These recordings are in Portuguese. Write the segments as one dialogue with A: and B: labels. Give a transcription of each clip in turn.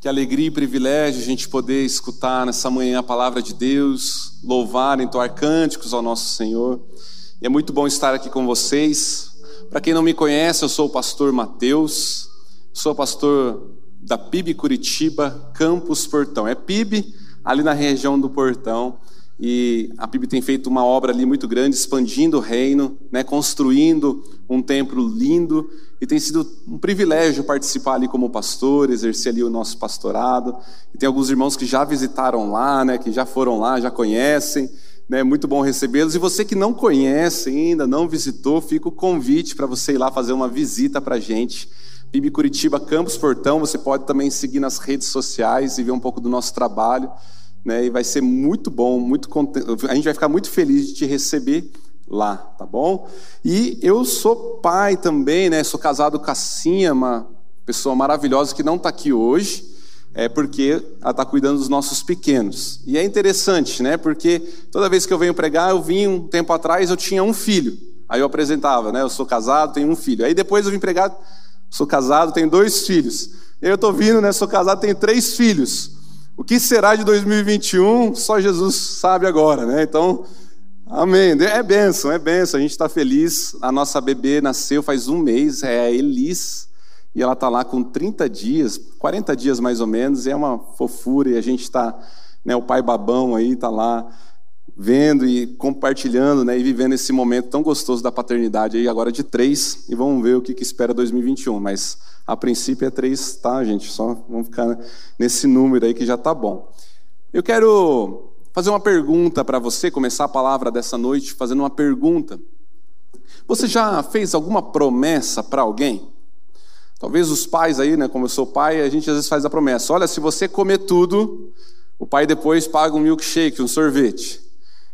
A: Que alegria e privilégio a gente poder escutar nessa manhã a palavra de Deus, louvar, entoar cânticos ao nosso Senhor. E é muito bom estar aqui com vocês. Para quem não me conhece, eu sou o pastor Mateus, sou pastor da PIB Curitiba, Campus Portão. É PIB ali na região do Portão. E a PIB tem feito uma obra ali muito grande, expandindo o reino, né, construindo um templo lindo e tem sido um privilégio participar ali como pastor, exercer ali o nosso pastorado. E tem alguns irmãos que já visitaram lá, né, que já foram lá, já conhecem. Né, muito bom recebê-los. E você que não conhece ainda, não visitou, fica o convite para você ir lá fazer uma visita para a gente. PIB Curitiba Campus Portão, você pode também seguir nas redes sociais e ver um pouco do nosso trabalho. Né, e vai ser muito bom, muito a gente vai ficar muito feliz de te receber lá, tá bom? E eu sou pai também, né? Sou casado com a Cinha, uma pessoa maravilhosa que não está aqui hoje, é porque ela está cuidando dos nossos pequenos. E é interessante, né? Porque toda vez que eu venho pregar, eu vim um tempo atrás, eu tinha um filho. Aí eu apresentava, né? Eu sou casado, tenho um filho. Aí depois eu vim pregar, sou casado, tenho dois filhos. Eu estou vindo, né? Sou casado, tenho três filhos. O que será de 2021? Só Jesus sabe agora, né? Então, Amém. É benção, é benção. A gente está feliz. A nossa bebê nasceu faz um mês, é a Elis. E ela está lá com 30 dias, 40 dias mais ou menos. E é uma fofura. E a gente está, né, o pai babão aí está lá vendo e compartilhando, né, e vivendo esse momento tão gostoso da paternidade aí agora de três. E vamos ver o que, que espera 2021. Mas a princípio é três, tá, gente? Só vamos ficar nesse número aí que já está bom. Eu quero fazer uma pergunta para você, começar a palavra dessa noite fazendo uma pergunta. Você já fez alguma promessa para alguém? Talvez os pais aí, né, como eu sou pai, a gente às vezes faz a promessa: olha, se você comer tudo, o pai depois paga um milkshake, um sorvete.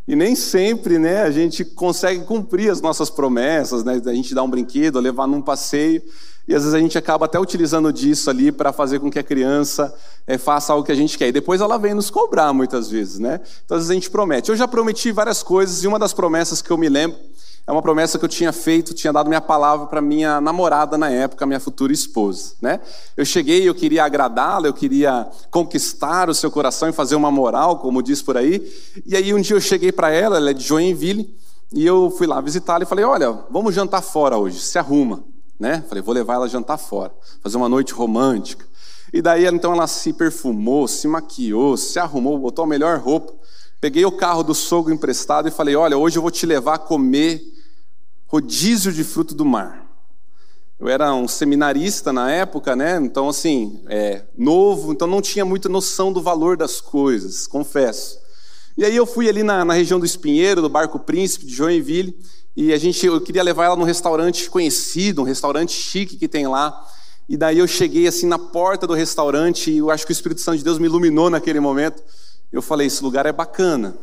A: E nem sempre, né, a gente consegue cumprir as nossas promessas, né, a gente dar um brinquedo, levar num passeio. E às vezes a gente acaba até utilizando disso ali para fazer com que a criança é, faça algo que a gente quer. E depois ela vem nos cobrar muitas vezes, né? Então às vezes a gente promete. Eu já prometi várias coisas e uma das promessas que eu me lembro é uma promessa que eu tinha feito, tinha dado minha palavra para minha namorada na época, minha futura esposa, né? Eu cheguei, eu queria agradá-la, eu queria conquistar o seu coração e fazer uma moral, como diz por aí. E aí um dia eu cheguei para ela, ela é de Joinville, e eu fui lá visitá-la e falei: "Olha, vamos jantar fora hoje, se arruma" né? Falei, vou levar ela jantar fora, fazer uma noite romântica. E daí, então, ela se perfumou, se maquiou, se arrumou, botou a melhor roupa. Peguei o carro do sogro emprestado e falei, olha, hoje eu vou te levar a comer rodízio de fruto do mar. Eu era um seminarista na época, né? Então, assim, é, novo, então não tinha muita noção do valor das coisas, confesso. E aí eu fui ali na, na região do Espinheiro, do Barco Príncipe de Joinville, e a gente, eu queria levar ela num restaurante conhecido, um restaurante chique que tem lá. E daí eu cheguei assim na porta do restaurante e eu acho que o Espírito Santo de Deus me iluminou naquele momento. Eu falei, esse lugar é bacana.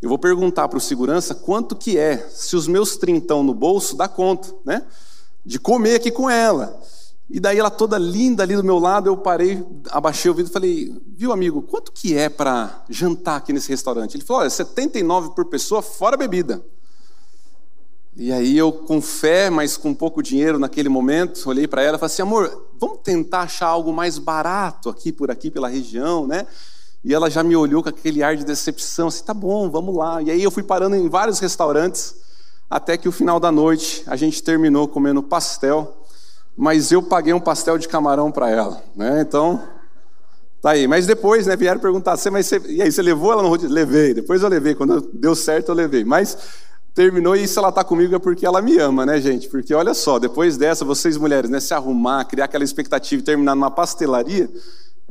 A: Eu vou perguntar para o segurança quanto que é, se os meus trintão no bolso dá conta, né? De comer aqui com ela. E daí ela toda linda ali do meu lado, eu parei, abaixei o vidro e falei, viu amigo, quanto que é para jantar aqui nesse restaurante? Ele falou, olha, 79 por pessoa, fora bebida. E aí eu, com fé, mas com pouco dinheiro naquele momento, olhei para ela e falei assim, amor, vamos tentar achar algo mais barato aqui por aqui pela região, né? E ela já me olhou com aquele ar de decepção, assim, tá bom, vamos lá. E aí eu fui parando em vários restaurantes, até que o final da noite a gente terminou comendo pastel, mas eu paguei um pastel de camarão para ela, né? Então, tá aí. Mas depois, né, vieram perguntar, você, mas você, e aí, você levou ela no rodízio? Levei, depois eu levei, quando deu certo eu levei. Mas terminou e se ela está comigo é porque ela me ama, né, gente? Porque olha só, depois dessa, vocês mulheres, né, se arrumar, criar aquela expectativa e terminar numa pastelaria,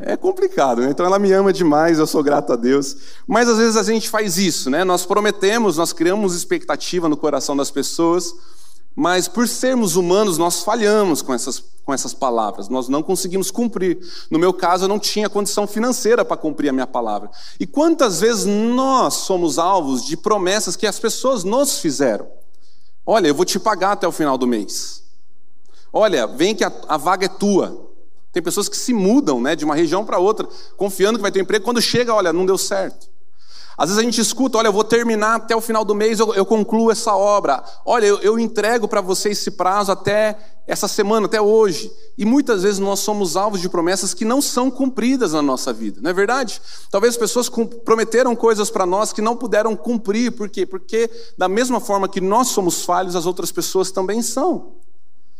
A: é complicado, né? Então ela me ama demais, eu sou grato a Deus. Mas às vezes a gente faz isso, né? Nós prometemos, nós criamos expectativa no coração das pessoas, mas por sermos humanos, nós falhamos com essas, com essas palavras, nós não conseguimos cumprir. No meu caso, eu não tinha condição financeira para cumprir a minha palavra. E quantas vezes nós somos alvos de promessas que as pessoas nos fizeram? Olha, eu vou te pagar até o final do mês. Olha, vem que a, a vaga é tua. Tem pessoas que se mudam né, de uma região para outra, confiando que vai ter um emprego. Quando chega, olha, não deu certo. Às vezes a gente escuta, olha, eu vou terminar até o final do mês, eu, eu concluo essa obra. Olha, eu, eu entrego para você esse prazo até essa semana, até hoje. E muitas vezes nós somos alvos de promessas que não são cumpridas na nossa vida, não é verdade? Talvez pessoas prometeram coisas para nós que não puderam cumprir, por quê? Porque, da mesma forma que nós somos falhos, as outras pessoas também são.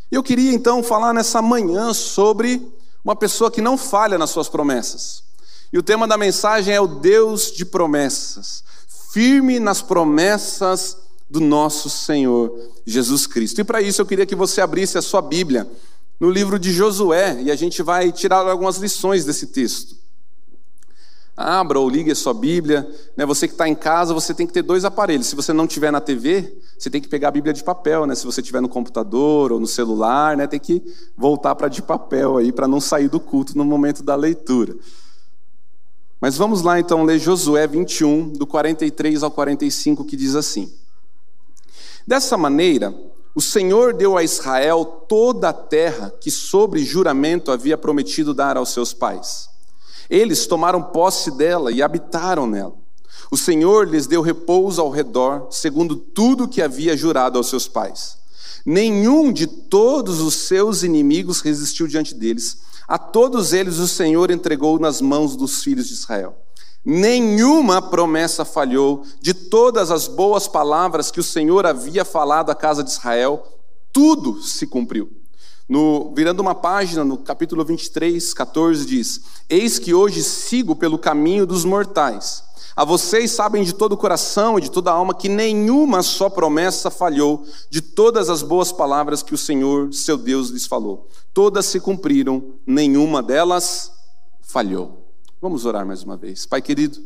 A: Eu queria então falar nessa manhã sobre uma pessoa que não falha nas suas promessas. E o tema da mensagem é o Deus de promessas, firme nas promessas do nosso Senhor Jesus Cristo. E para isso eu queria que você abrisse a sua Bíblia no livro de Josué e a gente vai tirar algumas lições desse texto. Abra ou ligue a sua Bíblia. Né? Você que está em casa, você tem que ter dois aparelhos. Se você não tiver na TV, você tem que pegar a Bíblia de papel. Né? Se você tiver no computador ou no celular, né? tem que voltar para de papel aí para não sair do culto no momento da leitura. Mas vamos lá então ler Josué 21, do 43 ao 45, que diz assim: Dessa maneira, o Senhor deu a Israel toda a terra que, sobre juramento, havia prometido dar aos seus pais. Eles tomaram posse dela e habitaram nela. O Senhor lhes deu repouso ao redor, segundo tudo que havia jurado aos seus pais. Nenhum de todos os seus inimigos resistiu diante deles a todos eles o Senhor entregou nas mãos dos filhos de Israel. Nenhuma promessa falhou de todas as boas palavras que o Senhor havia falado à casa de Israel, tudo se cumpriu. No, virando uma página, no capítulo 23, 14, diz: Eis que hoje sigo pelo caminho dos mortais a vocês sabem de todo o coração e de toda a alma que nenhuma só promessa falhou de todas as boas palavras que o Senhor, seu Deus, lhes falou. Todas se cumpriram, nenhuma delas falhou. Vamos orar mais uma vez. Pai querido,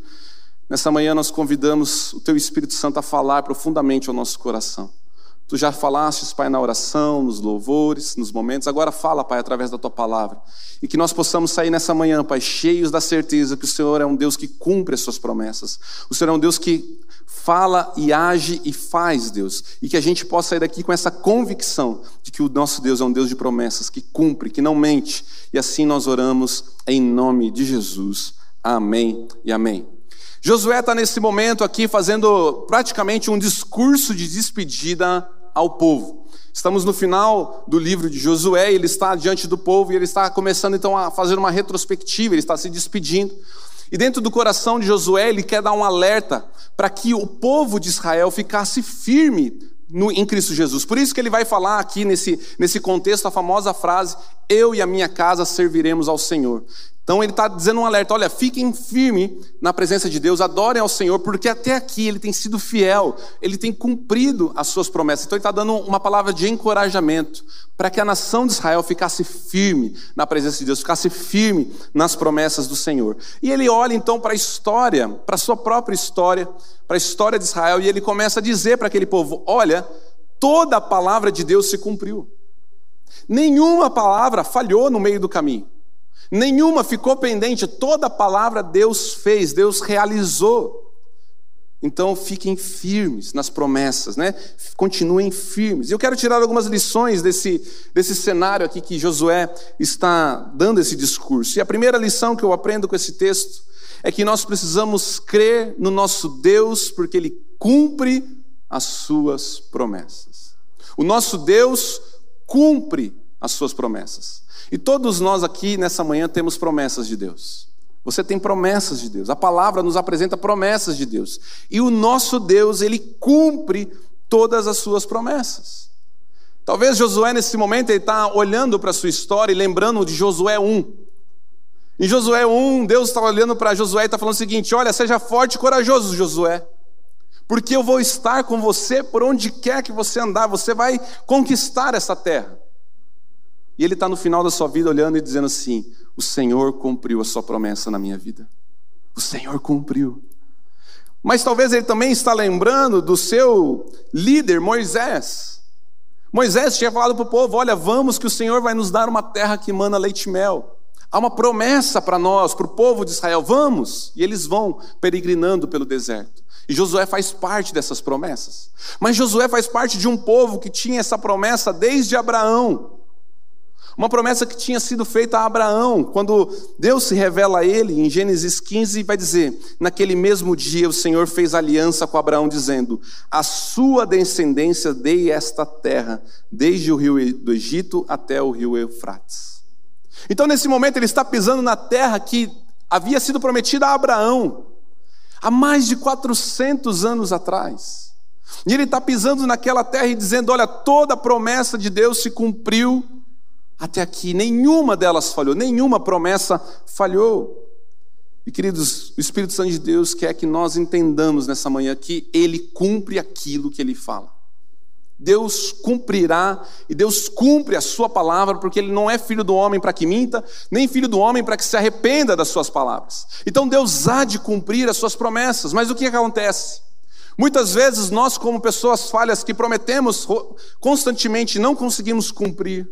A: nessa manhã nós convidamos o Teu Espírito Santo a falar profundamente ao nosso coração. Tu já falastes, Pai, na oração, nos louvores, nos momentos. Agora fala, Pai, através da tua palavra. E que nós possamos sair nessa manhã, Pai, cheios da certeza que o Senhor é um Deus que cumpre as suas promessas. O Senhor é um Deus que fala e age e faz, Deus. E que a gente possa sair daqui com essa convicção de que o nosso Deus é um Deus de promessas, que cumpre, que não mente. E assim nós oramos em nome de Jesus. Amém e amém. Josué está nesse momento aqui fazendo praticamente um discurso de despedida ao povo. Estamos no final do livro de Josué, ele está diante do povo e ele está começando então a fazer uma retrospectiva, ele está se despedindo. E dentro do coração de Josué, ele quer dar um alerta para que o povo de Israel ficasse firme no, em Cristo Jesus. Por isso que ele vai falar aqui nesse, nesse contexto a famosa frase: Eu e a minha casa serviremos ao Senhor. Então ele está dizendo um alerta: olha, fiquem firmes na presença de Deus, adorem ao Senhor, porque até aqui ele tem sido fiel, ele tem cumprido as suas promessas. Então ele está dando uma palavra de encorajamento para que a nação de Israel ficasse firme na presença de Deus, ficasse firme nas promessas do Senhor. E ele olha então para a história, para a sua própria história, para a história de Israel, e ele começa a dizer para aquele povo: olha, toda a palavra de Deus se cumpriu, nenhuma palavra falhou no meio do caminho. Nenhuma ficou pendente, toda palavra Deus fez, Deus realizou. Então fiquem firmes nas promessas, né? Continuem firmes. Eu quero tirar algumas lições desse, desse cenário aqui que Josué está dando esse discurso. E a primeira lição que eu aprendo com esse texto é que nós precisamos crer no nosso Deus, porque Ele cumpre as suas promessas. O nosso Deus cumpre as suas promessas. E todos nós aqui nessa manhã temos promessas de Deus. Você tem promessas de Deus. A palavra nos apresenta promessas de Deus. E o nosso Deus, ele cumpre todas as suas promessas. Talvez Josué, nesse momento, ele está olhando para a sua história e lembrando de Josué 1. Em Josué 1, Deus está olhando para Josué e está falando o seguinte: Olha, seja forte e corajoso, Josué, porque eu vou estar com você por onde quer que você andar, você vai conquistar essa terra. E ele está no final da sua vida olhando e dizendo assim: O Senhor cumpriu a sua promessa na minha vida. O Senhor cumpriu. Mas talvez ele também está lembrando do seu líder Moisés. Moisés tinha falado para o povo: Olha, vamos que o Senhor vai nos dar uma terra que emana leite e mel. Há uma promessa para nós, para o povo de Israel: vamos. E eles vão peregrinando pelo deserto. E Josué faz parte dessas promessas. Mas Josué faz parte de um povo que tinha essa promessa desde Abraão. Uma promessa que tinha sido feita a Abraão, quando Deus se revela a ele, em Gênesis 15, vai dizer: Naquele mesmo dia o Senhor fez aliança com Abraão, dizendo: A sua descendência dei esta terra, desde o rio do Egito até o rio Eufrates. Então, nesse momento, ele está pisando na terra que havia sido prometida a Abraão, há mais de 400 anos atrás. E ele está pisando naquela terra e dizendo: Olha, toda a promessa de Deus se cumpriu até aqui, nenhuma delas falhou, nenhuma promessa falhou. E queridos, o Espírito Santo de Deus quer que nós entendamos nessa manhã que Ele cumpre aquilo que Ele fala. Deus cumprirá e Deus cumpre a sua palavra, porque Ele não é filho do homem para que minta, nem filho do homem para que se arrependa das suas palavras. Então Deus há de cumprir as suas promessas, mas o que acontece? Muitas vezes nós, como pessoas falhas que prometemos constantemente, não conseguimos cumprir.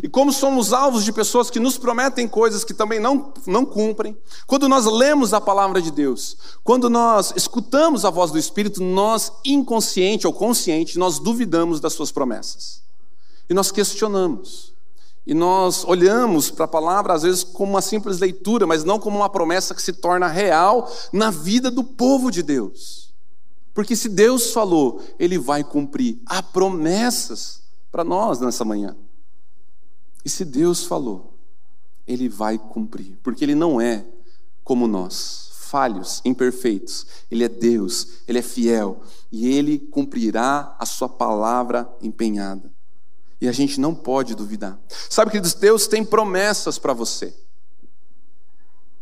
A: E como somos alvos de pessoas que nos prometem coisas que também não, não cumprem, quando nós lemos a palavra de Deus, quando nós escutamos a voz do Espírito, nós, inconsciente ou consciente, nós duvidamos das suas promessas. E nós questionamos. E nós olhamos para a palavra, às vezes, como uma simples leitura, mas não como uma promessa que se torna real na vida do povo de Deus. Porque se Deus falou, Ele vai cumprir. Há promessas para nós nessa manhã. E se Deus falou, Ele vai cumprir, porque Ele não é como nós, falhos, imperfeitos. Ele é Deus, Ele é fiel e Ele cumprirá a Sua palavra empenhada. E a gente não pode duvidar. Sabe, queridos, Deus tem promessas para você.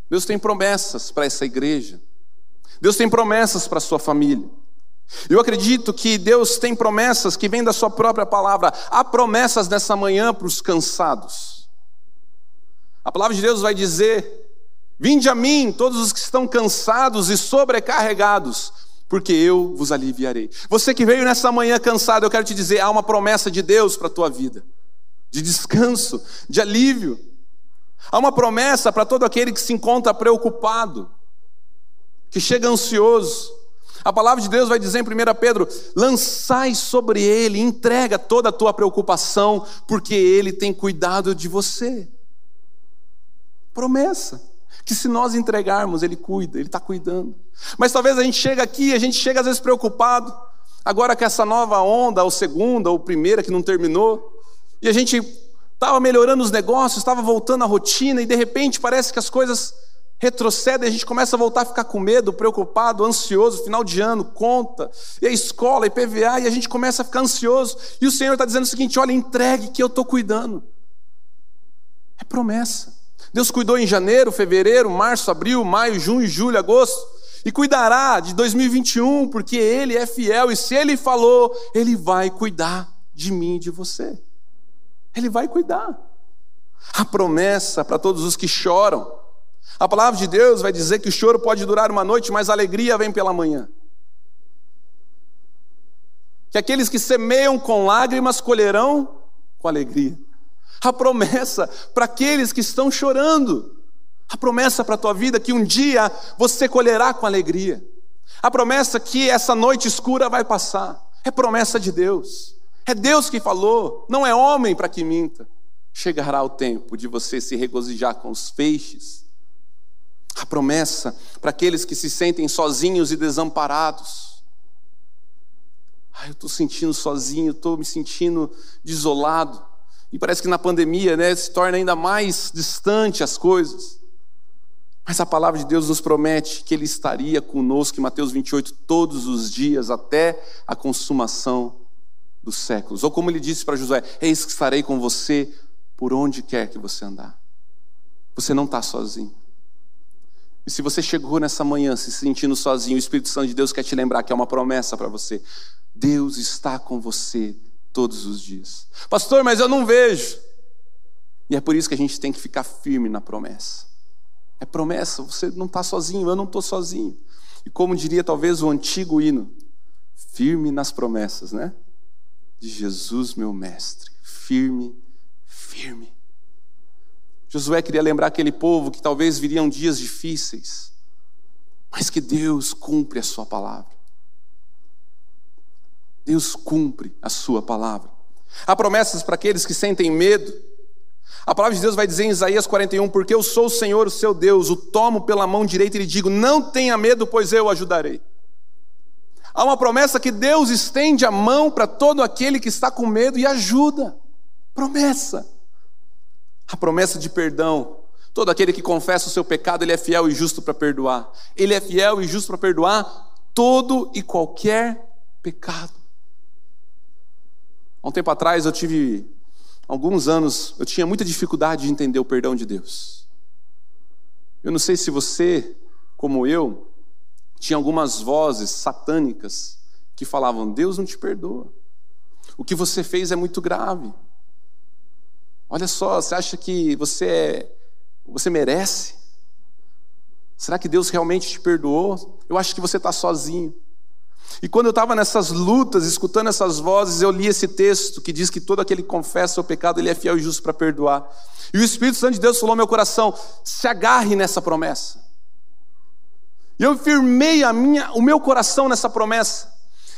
A: Deus tem promessas para essa igreja. Deus tem promessas para sua família. Eu acredito que Deus tem promessas que vêm da Sua própria palavra. Há promessas nessa manhã para os cansados. A palavra de Deus vai dizer: Vinde a mim, todos os que estão cansados e sobrecarregados, porque eu vos aliviarei. Você que veio nessa manhã cansado, eu quero te dizer: há uma promessa de Deus para a tua vida, de descanso, de alívio. Há uma promessa para todo aquele que se encontra preocupado, que chega ansioso. A palavra de Deus vai dizer em 1 Pedro: lançai sobre ele, entrega toda a tua preocupação, porque ele tem cuidado de você. Promessa. Que se nós entregarmos, ele cuida, ele está cuidando. Mas talvez a gente chega aqui, a gente chega às vezes preocupado, agora com essa nova onda, ou segunda, ou primeira que não terminou, e a gente estava melhorando os negócios, estava voltando à rotina, e de repente parece que as coisas retrocede, a gente começa a voltar a ficar com medo, preocupado, ansioso, final de ano, conta, e a escola, e PVA, e a gente começa a ficar ansioso. E o Senhor está dizendo o seguinte: olha, entregue que eu estou cuidando. É promessa. Deus cuidou em janeiro, fevereiro, março, abril, maio, junho, julho, agosto, e cuidará de 2021, porque Ele é fiel, e se Ele falou, Ele vai cuidar de mim e de você. Ele vai cuidar. A promessa para todos os que choram, a palavra de Deus vai dizer que o choro pode durar uma noite, mas a alegria vem pela manhã. Que aqueles que semeiam com lágrimas colherão com alegria. A promessa para aqueles que estão chorando. A promessa para a tua vida que um dia você colherá com alegria. A promessa que essa noite escura vai passar. É promessa de Deus. É Deus que falou, não é homem para que minta. Chegará o tempo de você se regozijar com os feixes a promessa para aqueles que se sentem sozinhos e desamparados. Ah, eu estou sentindo sozinho, estou me sentindo desolado. E parece que na pandemia né, se torna ainda mais distante as coisas. Mas a palavra de Deus nos promete que Ele estaria conosco em Mateus 28 todos os dias, até a consumação dos séculos. Ou como ele disse para Josué: Eis que estarei com você por onde quer que você andar. Você não está sozinho. E se você chegou nessa manhã se sentindo sozinho, o Espírito Santo de Deus quer te lembrar que é uma promessa para você. Deus está com você todos os dias. Pastor, mas eu não vejo. E é por isso que a gente tem que ficar firme na promessa. É promessa, você não está sozinho, eu não estou sozinho. E como diria talvez o antigo hino, firme nas promessas, né? De Jesus, meu mestre. Firme, firme. Josué queria lembrar aquele povo que talvez viriam dias difíceis, mas que Deus cumpre a sua palavra. Deus cumpre a sua palavra. Há promessas para aqueles que sentem medo. A palavra de Deus vai dizer em Isaías 41: Porque eu sou o Senhor, o seu Deus, o tomo pela mão direita e lhe digo: Não tenha medo, pois eu o ajudarei. Há uma promessa que Deus estende a mão para todo aquele que está com medo e ajuda. Promessa. A promessa de perdão. Todo aquele que confessa o seu pecado, ele é fiel e justo para perdoar. Ele é fiel e justo para perdoar todo e qualquer pecado. Há um tempo atrás eu tive, alguns anos, eu tinha muita dificuldade de entender o perdão de Deus. Eu não sei se você, como eu, tinha algumas vozes satânicas que falavam: Deus não te perdoa. O que você fez é muito grave. Olha só, você acha que você é, você merece? Será que Deus realmente te perdoou? Eu acho que você está sozinho. E quando eu estava nessas lutas, escutando essas vozes, eu li esse texto que diz que todo aquele que confessa o pecado, ele é fiel e justo para perdoar. E o Espírito Santo de Deus falou ao meu coração: se agarre nessa promessa. E eu firmei a minha, o meu coração nessa promessa.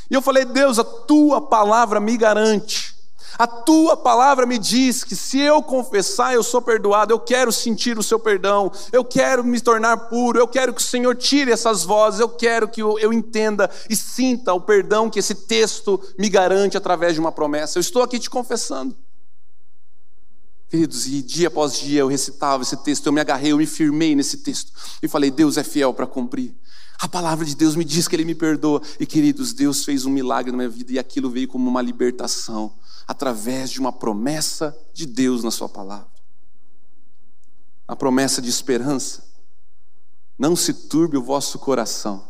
A: E eu falei: Deus, a tua palavra me garante a tua palavra me diz que se eu confessar, eu sou perdoado, eu quero sentir o seu perdão, eu quero me tornar puro, eu quero que o Senhor tire essas vozes, eu quero que eu, entenda e sinta o perdão que esse texto me garante através de uma promessa. Eu estou aqui te confessando. Queridos, e dia após dia eu recitava esse texto, eu me agarrei, eu me firmei nesse texto e falei: Deus é fiel para cumprir. A palavra de Deus me diz que Ele me perdoa. E queridos, Deus fez um milagre na minha vida e aquilo veio como uma libertação através de uma promessa de Deus na Sua palavra. A promessa de esperança. Não se turbe o vosso coração.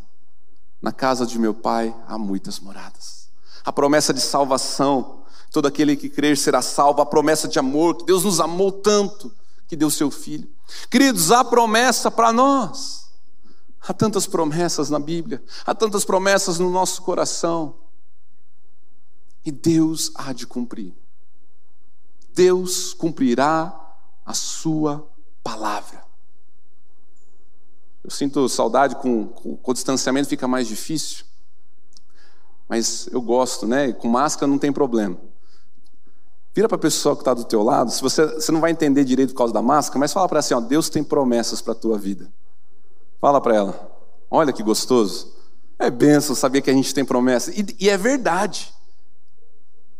A: Na casa de meu Pai há muitas moradas. A promessa de salvação. Todo aquele que crer será salvo. A promessa de amor, que Deus nos amou tanto que deu seu filho. Queridos, há promessa para nós. Há tantas promessas na Bíblia, há tantas promessas no nosso coração. E Deus há de cumprir. Deus cumprirá a sua palavra. Eu sinto saudade com, com, com o distanciamento fica mais difícil. Mas eu gosto, né? Com máscara não tem problema. Vira para a pessoa que está do teu lado. Se você, você não vai entender direito por causa da máscara, mas fala para ela assim: ó, Deus tem promessas para a tua vida. Fala para ela. Olha que gostoso. É benção saber que a gente tem promessa. E, e é verdade.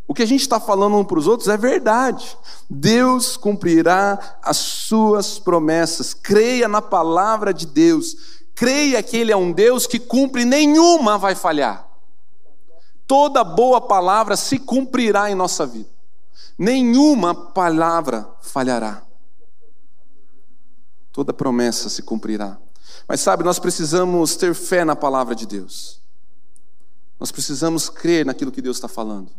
A: O que a gente está falando um para os outros é verdade. Deus cumprirá as suas promessas. Creia na palavra de Deus. Creia que Ele é um Deus que cumpre, nenhuma vai falhar. Toda boa palavra se cumprirá em nossa vida. Nenhuma palavra falhará. Toda promessa se cumprirá. Mas sabe, nós precisamos ter fé na palavra de Deus. Nós precisamos crer naquilo que Deus está falando.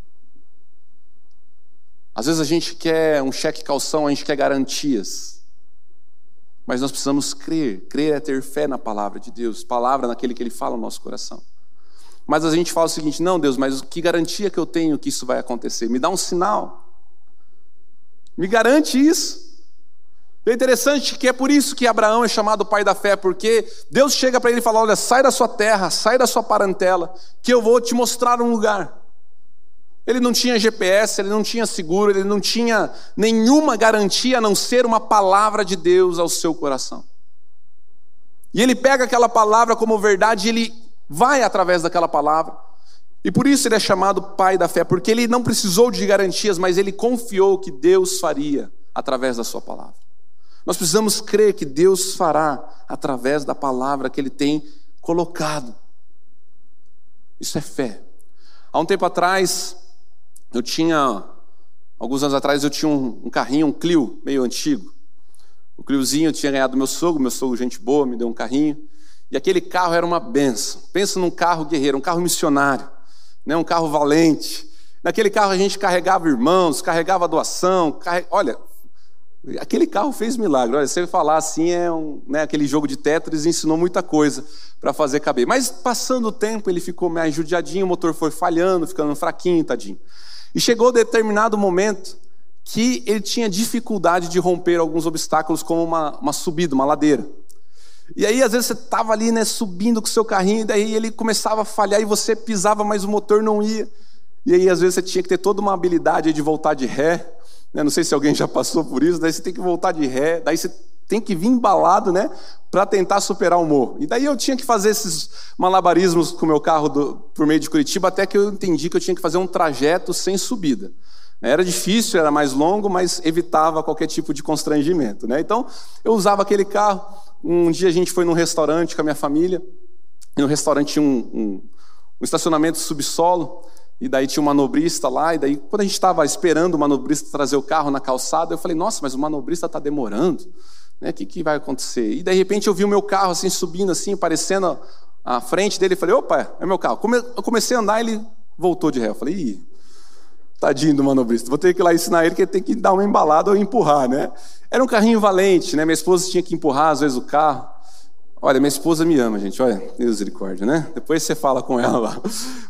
A: Às vezes a gente quer um cheque calção, a gente quer garantias. Mas nós precisamos crer. Crer é ter fé na palavra de Deus, palavra naquele que Ele fala no nosso coração. Mas a gente fala o seguinte: não, Deus, mas que garantia que eu tenho que isso vai acontecer? Me dá um sinal. Me garante isso. É interessante que é por isso que Abraão é chamado pai da fé, porque Deus chega para ele e fala: Olha, sai da sua terra, sai da sua parentela, que eu vou te mostrar um lugar. Ele não tinha GPS, ele não tinha seguro, ele não tinha nenhuma garantia a não ser uma palavra de Deus ao seu coração. E ele pega aquela palavra como verdade e ele vai através daquela palavra. E por isso ele é chamado pai da fé, porque ele não precisou de garantias, mas ele confiou que Deus faria através da sua palavra. Nós precisamos crer que Deus fará através da palavra que ele tem colocado. Isso é fé. Há um tempo atrás, eu tinha, alguns anos atrás, eu tinha um, um carrinho, um Clio, meio antigo. O Cliozinho eu tinha ganhado do meu sogro, meu sogro, gente boa, me deu um carrinho. E aquele carro era uma benção. Pensa num carro guerreiro, um carro missionário, né? um carro valente. Naquele carro a gente carregava irmãos, carregava doação. Carre... Olha, aquele carro fez milagre. Olha, você falar assim é um, né, aquele jogo de Tetris ensinou muita coisa para fazer caber. Mas passando o tempo ele ficou mais judiadinho, o motor foi falhando, ficando fraquinho, tadinho. E chegou determinado momento que ele tinha dificuldade de romper alguns obstáculos, como uma, uma subida, uma ladeira. E aí, às vezes, você estava ali, né, subindo com o seu carrinho, e daí ele começava a falhar e você pisava, mas o motor não ia. E aí, às vezes, você tinha que ter toda uma habilidade de voltar de ré, né? não sei se alguém já passou por isso, daí você tem que voltar de ré, daí você tem que vir embalado, né, para tentar superar o morro. E daí eu tinha que fazer esses malabarismos com o meu carro do, por meio de Curitiba, até que eu entendi que eu tinha que fazer um trajeto sem subida. Era difícil, era mais longo, mas evitava qualquer tipo de constrangimento. Né? Então, eu usava aquele carro. Um dia a gente foi num restaurante com a minha família, e no restaurante tinha um, um, um estacionamento subsolo, e daí tinha um manobrista lá, e daí quando a gente estava esperando o manobrista trazer o carro na calçada, eu falei, nossa, mas o manobrista está demorando, né? O que, que vai acontecer? E de repente eu vi o meu carro assim subindo, assim, aparecendo à frente dele, e falei, opa, é meu carro. Eu comecei a andar, ele voltou de ré. Eu falei, ih, tadinho do manobrista, vou ter que ir lá ensinar ele que ele tem que dar uma embalada ou empurrar, né? Era um carrinho valente, né? Minha esposa tinha que empurrar às vezes o carro. Olha, minha esposa me ama, gente. Olha, misericórdia, né? Depois você fala com ela lá.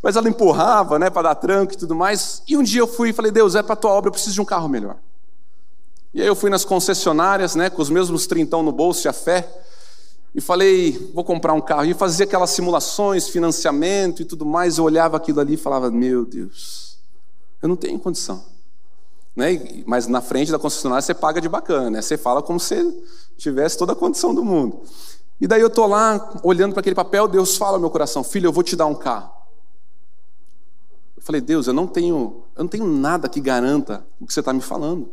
A: Mas ela empurrava, né, para dar tranco e tudo mais. E um dia eu fui e falei: Deus, é para tua obra, eu preciso de um carro melhor. E aí eu fui nas concessionárias, né, com os mesmos trintão no bolso e a fé, e falei: vou comprar um carro. E fazia aquelas simulações, financiamento e tudo mais. Eu olhava aquilo ali e falava: Meu Deus, eu não tenho condição. Né? Mas na frente da concessionária você paga de bacana, né? Você fala como se tivesse toda a condição do mundo. E daí eu estou lá, olhando para aquele papel, Deus fala ao meu coração, filho, eu vou te dar um carro. Eu falei, Deus, eu não tenho, eu não tenho nada que garanta o que você está me falando.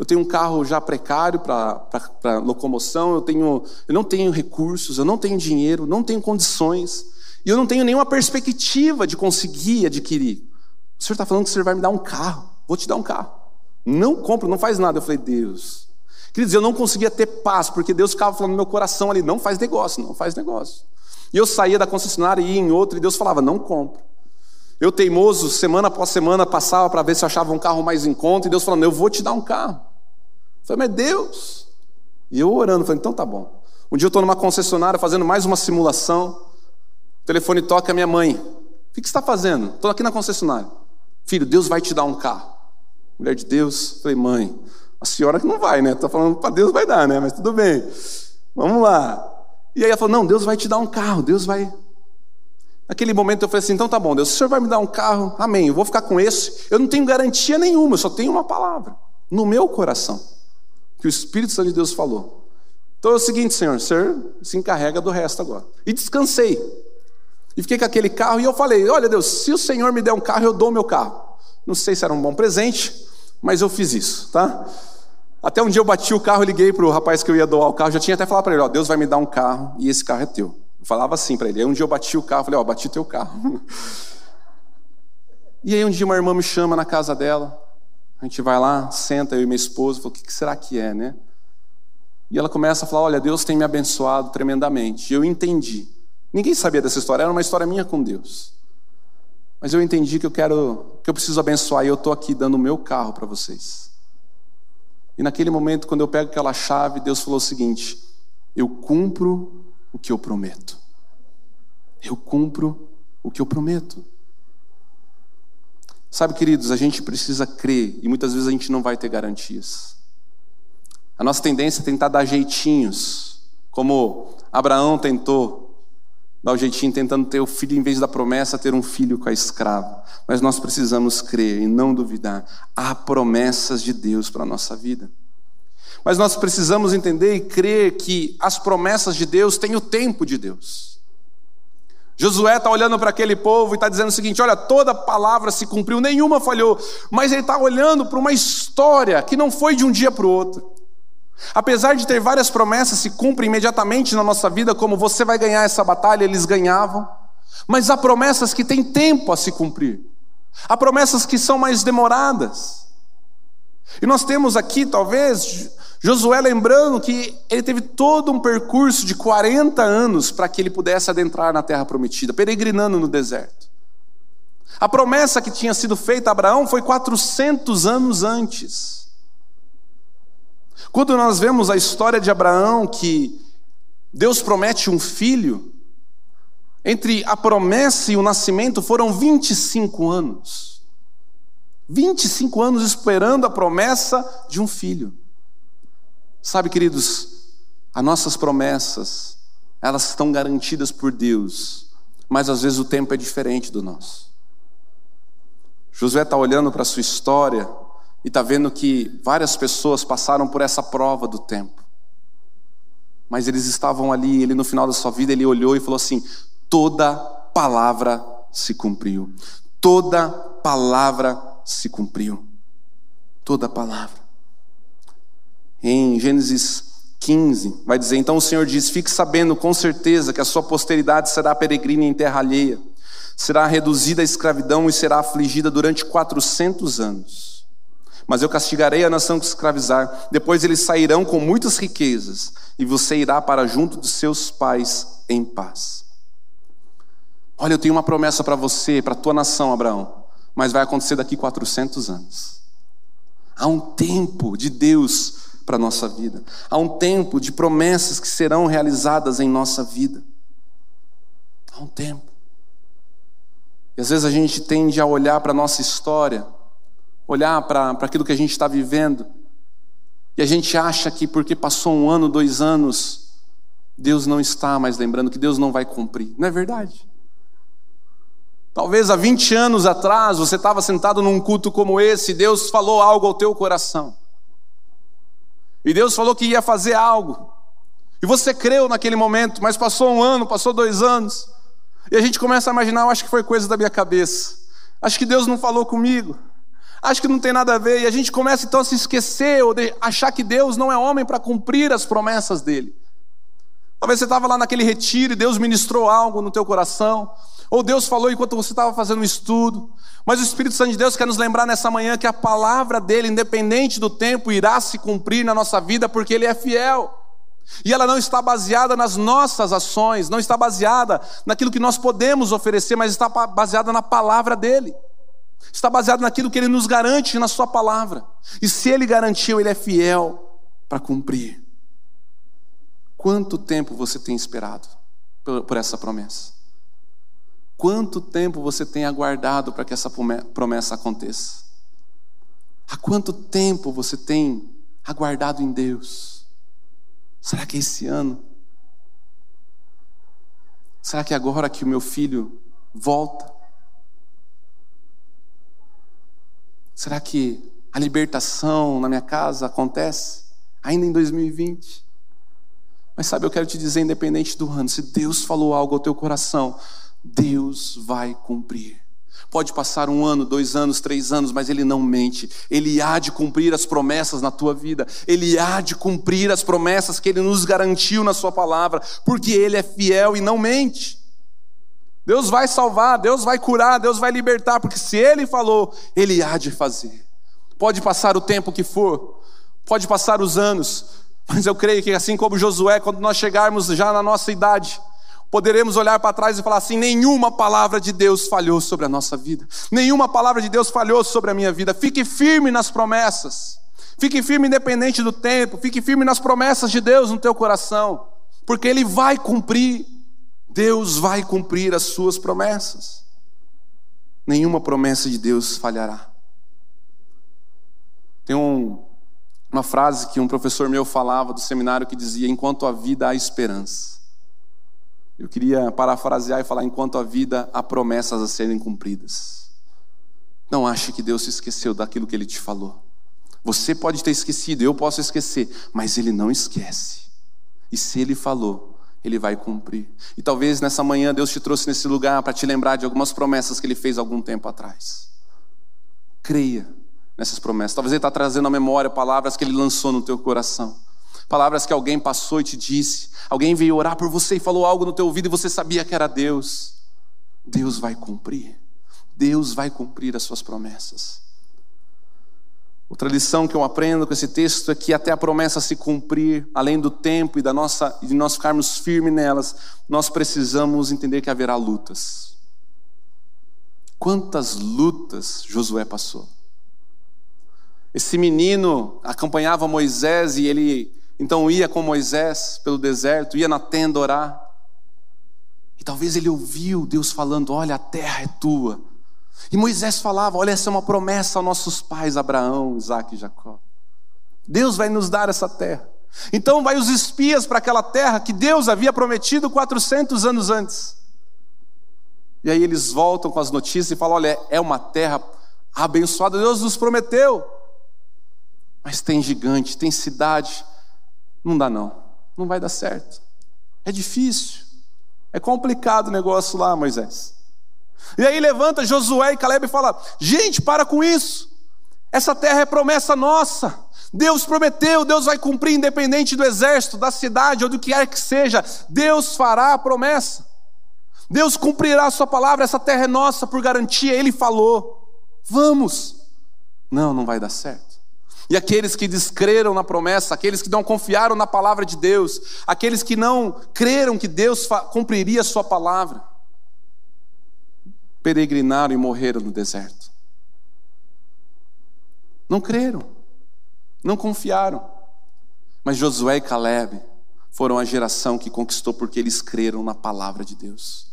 A: Eu tenho um carro já precário para locomoção, eu, tenho, eu não tenho recursos, eu não tenho dinheiro, não tenho condições, e eu não tenho nenhuma perspectiva de conseguir adquirir. O senhor está falando que o senhor vai me dar um carro, vou te dar um carro. Não compro, não faz nada. Eu falei, Deus, Queridos, eu não conseguia ter paz, porque Deus ficava falando no meu coração ali: não faz negócio, não faz negócio. E eu saía da concessionária e ia em outra, e Deus falava: não compra. Eu, teimoso, semana após semana, passava para ver se eu achava um carro mais em conta, e Deus falando: eu vou te dar um carro. Eu falei, mas Deus. E eu orando, falei: então tá bom. Um dia eu estou numa concessionária fazendo mais uma simulação, o telefone toca a minha mãe: o que, que você está fazendo? Estou aqui na concessionária. Filho, Deus vai te dar um carro. Mulher de Deus, falei, mãe, a senhora que não vai, né? Estou falando para Deus vai dar, né? Mas tudo bem. Vamos lá. E aí ela falou: Não, Deus vai te dar um carro, Deus vai. Naquele momento eu falei assim: Então tá bom, Deus, o senhor vai me dar um carro, amém. Eu vou ficar com esse. Eu não tenho garantia nenhuma, eu só tenho uma palavra no meu coração, que o Espírito Santo de Deus falou. Então é o seguinte, Senhor, o senhor se encarrega do resto agora. E descansei. E fiquei com aquele carro e eu falei: Olha, Deus, se o Senhor me der um carro, eu dou meu carro. Não sei se era um bom presente, mas eu fiz isso, tá? Até um dia eu bati o carro, liguei para o rapaz que eu ia doar o carro, já tinha até falado para ele, ó, Deus vai me dar um carro e esse carro é teu. Eu falava assim para ele. Aí um dia eu bati o carro, falei, ó, bati teu carro. e aí um dia uma irmã me chama na casa dela, a gente vai lá, senta, eu e minha esposa, falo, o que será que é, né? E ela começa a falar, olha, Deus tem me abençoado tremendamente. E eu entendi. Ninguém sabia dessa história, era uma história minha com Deus. Mas eu entendi que eu quero, que eu preciso abençoar e eu estou aqui dando o meu carro para vocês. E naquele momento, quando eu pego aquela chave, Deus falou o seguinte: eu cumpro o que eu prometo. Eu cumpro o que eu prometo. Sabe, queridos, a gente precisa crer e muitas vezes a gente não vai ter garantias. A nossa tendência é tentar dar jeitinhos, como Abraão tentou Dá o jeitinho tentando ter o filho, em vez da promessa, ter um filho com a escrava. Mas nós precisamos crer e não duvidar. Há promessas de Deus para a nossa vida. Mas nós precisamos entender e crer que as promessas de Deus têm o tempo de Deus. Josué está olhando para aquele povo e está dizendo o seguinte: olha, toda palavra se cumpriu, nenhuma falhou, mas ele está olhando para uma história que não foi de um dia para o outro. Apesar de ter várias promessas se cumprem imediatamente na nossa vida, como você vai ganhar essa batalha, eles ganhavam. Mas há promessas que têm tempo a se cumprir. Há promessas que são mais demoradas. E nós temos aqui, talvez, Josué lembrando que ele teve todo um percurso de 40 anos para que ele pudesse adentrar na terra prometida, peregrinando no deserto. A promessa que tinha sido feita a Abraão foi 400 anos antes. Quando nós vemos a história de Abraão, que Deus promete um filho, entre a promessa e o nascimento foram 25 anos. 25 anos esperando a promessa de um filho. Sabe, queridos, as nossas promessas, elas estão garantidas por Deus, mas às vezes o tempo é diferente do nosso. Josué está olhando para a sua história e está vendo que várias pessoas passaram por essa prova do tempo. Mas eles estavam ali, ele no final da sua vida, ele olhou e falou assim: toda palavra se cumpriu. Toda palavra se cumpriu. Toda palavra. Em Gênesis 15, vai dizer: Então o Senhor diz: Fique sabendo com certeza que a sua posteridade será peregrina em terra alheia, será reduzida à escravidão e será afligida durante 400 anos. Mas eu castigarei a nação que escravizar, depois eles sairão com muitas riquezas, e você irá para junto de seus pais em paz. Olha, eu tenho uma promessa para você, para a tua nação, Abraão, mas vai acontecer daqui 400 anos. Há um tempo de Deus para a nossa vida, há um tempo de promessas que serão realizadas em nossa vida. Há um tempo. E às vezes a gente tende a olhar para a nossa história, olhar para aquilo que a gente está vivendo, e a gente acha que porque passou um ano, dois anos, Deus não está mais lembrando, que Deus não vai cumprir. Não é verdade. Talvez há 20 anos atrás você estava sentado num culto como esse, e Deus falou algo ao teu coração. E Deus falou que ia fazer algo. E você creu naquele momento, mas passou um ano, passou dois anos. E a gente começa a imaginar, eu acho que foi coisa da minha cabeça. Acho que Deus não falou comigo. Acho que não tem nada a ver. E a gente começa então a se esquecer ou achar que Deus não é homem para cumprir as promessas dele. Talvez você estava lá naquele retiro e Deus ministrou algo no teu coração. Ou Deus falou enquanto você estava fazendo um estudo. Mas o Espírito Santo de Deus quer nos lembrar nessa manhã que a palavra dele, independente do tempo, irá se cumprir na nossa vida, porque ele é fiel. E ela não está baseada nas nossas ações, não está baseada naquilo que nós podemos oferecer, mas está baseada na palavra dele. Está baseada naquilo que ele nos garante na sua palavra. E se ele garantiu, ele é fiel para cumprir. Quanto tempo você tem esperado por essa promessa? Quanto tempo você tem aguardado para que essa promessa aconteça? Há quanto tempo você tem aguardado em Deus? Será que é esse ano? Será que é agora que o meu filho volta? Será que a libertação na minha casa acontece ainda em 2020? Mas sabe, eu quero te dizer, independente do ano, se Deus falou algo ao teu coração, Deus vai cumprir. Pode passar um ano, dois anos, três anos, mas Ele não mente. Ele há de cumprir as promessas na tua vida. Ele há de cumprir as promessas que Ele nos garantiu na Sua palavra, porque Ele é fiel e não mente. Deus vai salvar, Deus vai curar, Deus vai libertar, porque se Ele falou, Ele há de fazer. Pode passar o tempo que for, pode passar os anos, mas eu creio que assim como Josué, quando nós chegarmos já na nossa idade, poderemos olhar para trás e falar assim: nenhuma palavra de Deus falhou sobre a nossa vida, nenhuma palavra de Deus falhou sobre a minha vida. Fique firme nas promessas, fique firme independente do tempo, fique firme nas promessas de Deus no teu coração, porque Ele vai cumprir, Deus vai cumprir as suas promessas. Nenhuma promessa de Deus falhará. Tem um, uma frase que um professor meu falava do seminário que dizia: Enquanto a vida há esperança. Eu queria parafrasear e falar: enquanto a vida há promessas a serem cumpridas. Não ache que Deus se esqueceu daquilo que ele te falou. Você pode ter esquecido, eu posso esquecer, mas ele não esquece. E se ele falou, ele vai cumprir. E talvez nessa manhã Deus te trouxe nesse lugar para te lembrar de algumas promessas que ele fez algum tempo atrás. Creia nessas promessas. Talvez ele está trazendo à memória palavras que ele lançou no teu coração palavras que alguém passou e te disse, alguém veio orar por você e falou algo no teu ouvido e você sabia que era Deus. Deus vai cumprir. Deus vai cumprir as suas promessas. Outra lição que eu aprendo com esse texto é que até a promessa se cumprir, além do tempo e da nossa de nós ficarmos firmes nelas, nós precisamos entender que haverá lutas. Quantas lutas Josué passou? Esse menino acompanhava Moisés e ele então ia com Moisés pelo deserto, ia na tenda orar. E talvez ele ouviu Deus falando: Olha, a terra é tua. E Moisés falava: Olha, essa é uma promessa aos nossos pais, Abraão, Isaac e Jacó. Deus vai nos dar essa terra. Então vai os espias para aquela terra que Deus havia prometido 400 anos antes. E aí eles voltam com as notícias e falam: Olha, é uma terra abençoada, Deus nos prometeu. Mas tem gigante, tem cidade. Não dá, não. Não vai dar certo. É difícil. É complicado o negócio lá, Moisés. E aí levanta Josué e Caleb e fala: Gente, para com isso. Essa terra é promessa nossa. Deus prometeu, Deus vai cumprir, independente do exército, da cidade ou do que quer que seja. Deus fará a promessa. Deus cumprirá a sua palavra. Essa terra é nossa por garantia. Ele falou: Vamos. Não, não vai dar certo. E aqueles que descreram na promessa, aqueles que não confiaram na palavra de Deus, aqueles que não creram que Deus cumpriria a sua palavra, peregrinaram e morreram no deserto. Não creram, não confiaram. Mas Josué e Caleb foram a geração que conquistou porque eles creram na palavra de Deus.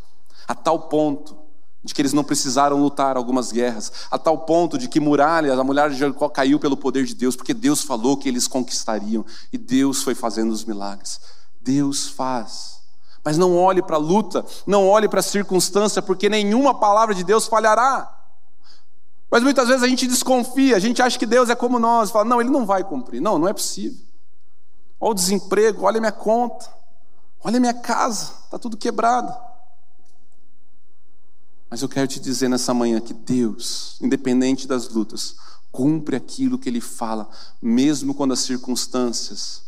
A: A tal ponto de que eles não precisaram lutar algumas guerras, a tal ponto de que muralhas, a mulher de Jericó caiu pelo poder de Deus, porque Deus falou que eles conquistariam e Deus foi fazendo os milagres. Deus faz. Mas não olhe para a luta, não olhe para a circunstância, porque nenhuma palavra de Deus falhará. Mas muitas vezes a gente desconfia, a gente acha que Deus é como nós, fala, não, ele não vai cumprir. Não, não é possível. Olha o desemprego, olha a minha conta, olha a minha casa, está tudo quebrado. Mas eu quero te dizer nessa manhã que Deus, independente das lutas, cumpre aquilo que Ele fala, mesmo quando as circunstâncias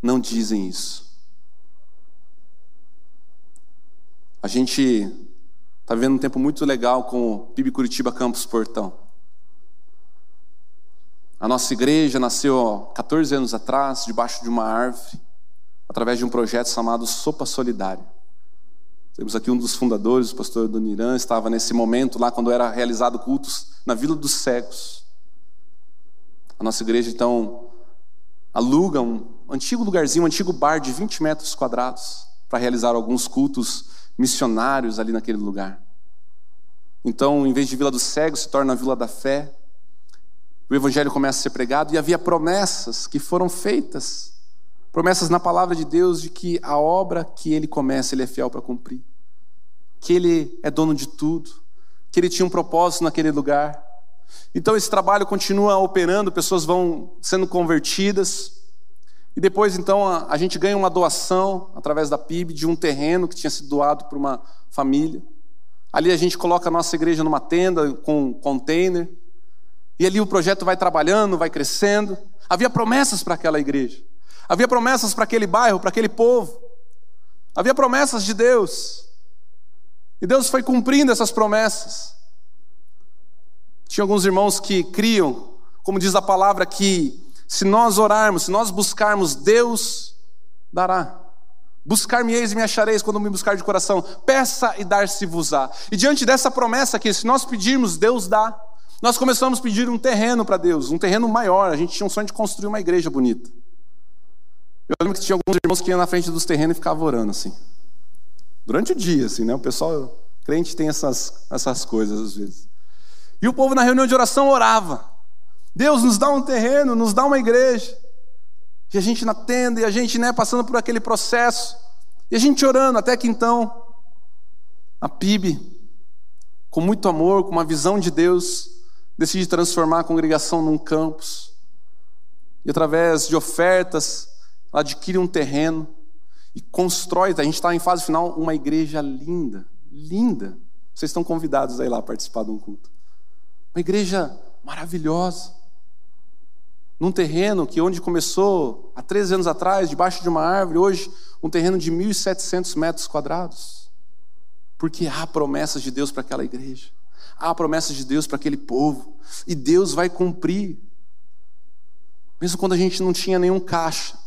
A: não dizem isso. A gente está vivendo um tempo muito legal com o PIB Curitiba Campus Portão. A nossa igreja nasceu há 14 anos atrás, debaixo de uma árvore, através de um projeto chamado Sopa Solidária. Temos aqui um dos fundadores, o pastor Doniran, estava nesse momento lá quando era realizado cultos na Vila dos Cegos. A nossa igreja, então, aluga um antigo lugarzinho, um antigo bar de 20 metros quadrados para realizar alguns cultos missionários ali naquele lugar. Então, em vez de Vila dos Cegos, se torna a Vila da Fé. O evangelho começa a ser pregado e havia promessas que foram feitas Promessas na palavra de Deus de que a obra que ele começa, ele é fiel para cumprir. Que ele é dono de tudo. Que ele tinha um propósito naquele lugar. Então esse trabalho continua operando, pessoas vão sendo convertidas. E depois, então, a, a gente ganha uma doação através da PIB de um terreno que tinha sido doado por uma família. Ali a gente coloca a nossa igreja numa tenda com um container. E ali o projeto vai trabalhando, vai crescendo. Havia promessas para aquela igreja. Havia promessas para aquele bairro, para aquele povo. Havia promessas de Deus. E Deus foi cumprindo essas promessas. Tinha alguns irmãos que criam, como diz a palavra, que se nós orarmos, se nós buscarmos, Deus dará. Buscar-me-eis e me achareis quando me buscar de coração. Peça e dar-se-vos-á. E diante dessa promessa aqui, se nós pedirmos, Deus dá. Nós começamos a pedir um terreno para Deus, um terreno maior. A gente tinha um sonho de construir uma igreja bonita. Eu lembro que tinha alguns irmãos que iam na frente dos terrenos e ficavam orando assim. Durante o dia, assim, né? O pessoal, crente tem essas, essas coisas às vezes. E o povo na reunião de oração orava. Deus nos dá um terreno, nos dá uma igreja. E a gente na tenda, e a gente né, passando por aquele processo. E a gente orando, até que então, a PIB, com muito amor, com uma visão de Deus, decide transformar a congregação num campus. E através de ofertas, ela adquire um terreno e constrói, a gente está em fase final, uma igreja linda, linda. Vocês estão convidados a ir lá participar de um culto. Uma igreja maravilhosa. Num terreno que onde começou há 13 anos atrás, debaixo de uma árvore, hoje um terreno de 1.700 metros quadrados. Porque há promessas de Deus para aquela igreja. Há promessas de Deus para aquele povo. E Deus vai cumprir. Mesmo quando a gente não tinha nenhum caixa.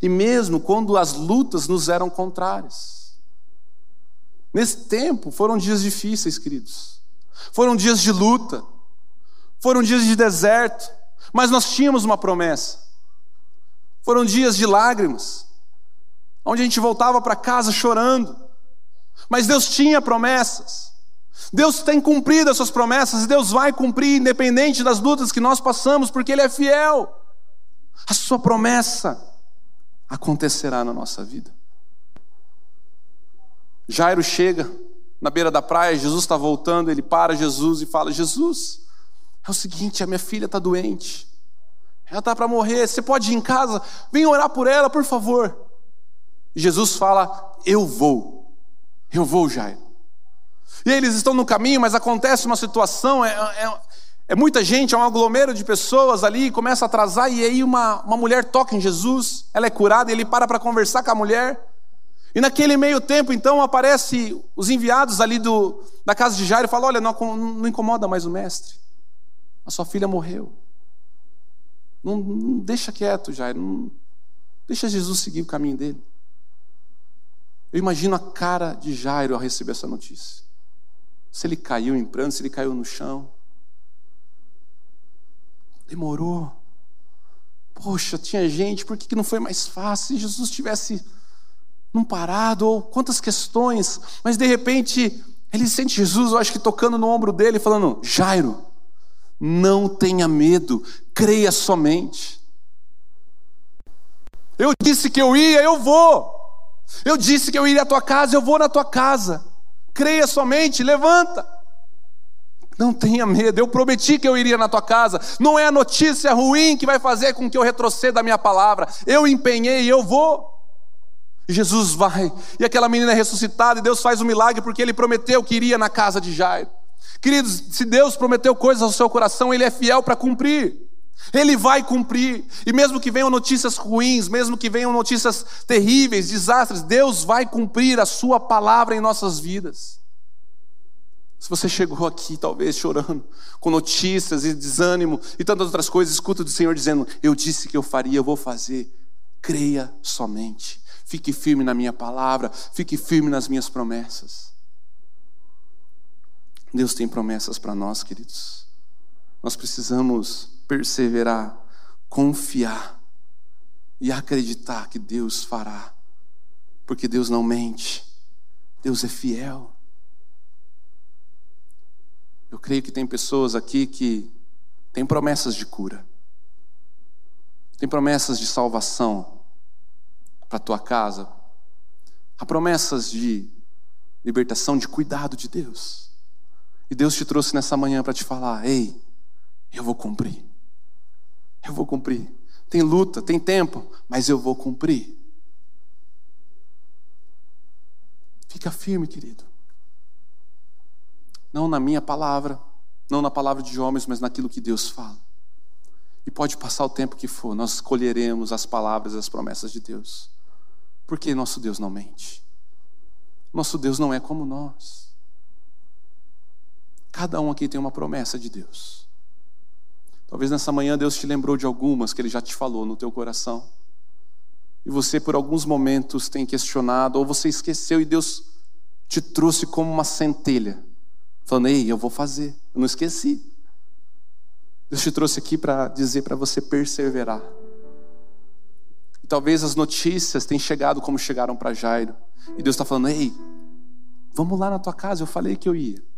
A: E mesmo quando as lutas nos eram contrárias. Nesse tempo foram dias difíceis, queridos. Foram dias de luta. Foram dias de deserto. Mas nós tínhamos uma promessa. Foram dias de lágrimas. Onde a gente voltava para casa chorando. Mas Deus tinha promessas. Deus tem cumprido as suas promessas e Deus vai cumprir, independente das lutas que nós passamos, porque Ele é fiel. A sua promessa acontecerá na nossa vida. Jairo chega na beira da praia, Jesus está voltando, ele para Jesus e fala: Jesus, é o seguinte, a minha filha está doente, Ela está para morrer. Você pode ir em casa? Vem orar por ela, por favor. Jesus fala: Eu vou. Eu vou, Jairo. E eles estão no caminho, mas acontece uma situação, é, é, é muita gente, é um aglomero de pessoas ali, começa a atrasar, e aí uma, uma mulher toca em Jesus, ela é curada, e ele para para conversar com a mulher. E naquele meio tempo, então, aparece os enviados ali do, da casa de Jairo e falam: Olha, não, não incomoda mais o mestre, a sua filha morreu. Não, não deixa quieto, Jairo, não, deixa Jesus seguir o caminho dele. Eu imagino a cara de Jairo ao receber essa notícia. Se ele caiu em pranto, se ele caiu no chão. Demorou. Poxa, tinha gente, por que não foi mais fácil? Se Jesus tivesse não parado, ou quantas questões, mas de repente ele sente Jesus, eu acho que tocando no ombro dele, falando: Jairo, não tenha medo, creia somente. Eu disse que eu ia, eu vou. Eu disse que eu iria à tua casa, eu vou na tua casa creia somente, levanta. Não tenha medo, eu prometi que eu iria na tua casa. Não é a notícia ruim que vai fazer com que eu retroceda a minha palavra. Eu empenhei, eu vou. Jesus vai, e aquela menina é ressuscitada, e Deus faz um milagre porque ele prometeu que iria na casa de Jairo. Queridos, se Deus prometeu coisas ao seu coração, ele é fiel para cumprir. Ele vai cumprir. E mesmo que venham notícias ruins, mesmo que venham notícias terríveis, desastres, Deus vai cumprir a sua palavra em nossas vidas. Se você chegou aqui, talvez chorando, com notícias e desânimo e tantas outras coisas, escuta do Senhor dizendo: Eu disse que eu faria, eu vou fazer. Creia somente. Fique firme na minha palavra, fique firme nas minhas promessas. Deus tem promessas para nós, queridos. Nós precisamos perseverar, confiar e acreditar que Deus fará, porque Deus não mente, Deus é fiel. Eu creio que tem pessoas aqui que têm promessas de cura, tem promessas de salvação para tua casa, há promessas de libertação, de cuidado de Deus. E Deus te trouxe nessa manhã para te falar: ei, eu vou cumprir. Eu vou cumprir. Tem luta, tem tempo, mas eu vou cumprir. Fica firme, querido. Não na minha palavra, não na palavra de homens, mas naquilo que Deus fala. E pode passar o tempo que for, nós escolheremos as palavras e as promessas de Deus. Porque nosso Deus não mente. Nosso Deus não é como nós. Cada um aqui tem uma promessa de Deus. Talvez nessa manhã Deus te lembrou de algumas que Ele já te falou no teu coração. E você, por alguns momentos, tem questionado, ou você esqueceu e Deus te trouxe como uma centelha, falando: Ei, eu vou fazer, eu não esqueci. Deus te trouxe aqui para dizer para você perseverar. E talvez as notícias tenham chegado como chegaram para Jairo. E Deus está falando: Ei, vamos lá na tua casa, eu falei que eu ia.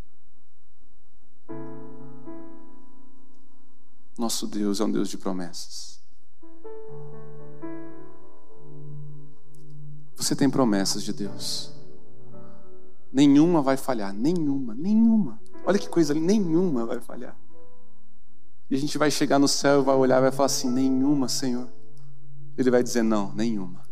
A: Nosso Deus é um Deus de promessas. Você tem promessas de Deus. Nenhuma vai falhar, nenhuma, nenhuma. Olha que coisa nenhuma vai falhar. E a gente vai chegar no céu e vai olhar e vai falar assim: nenhuma, Senhor. Ele vai dizer: não, nenhuma.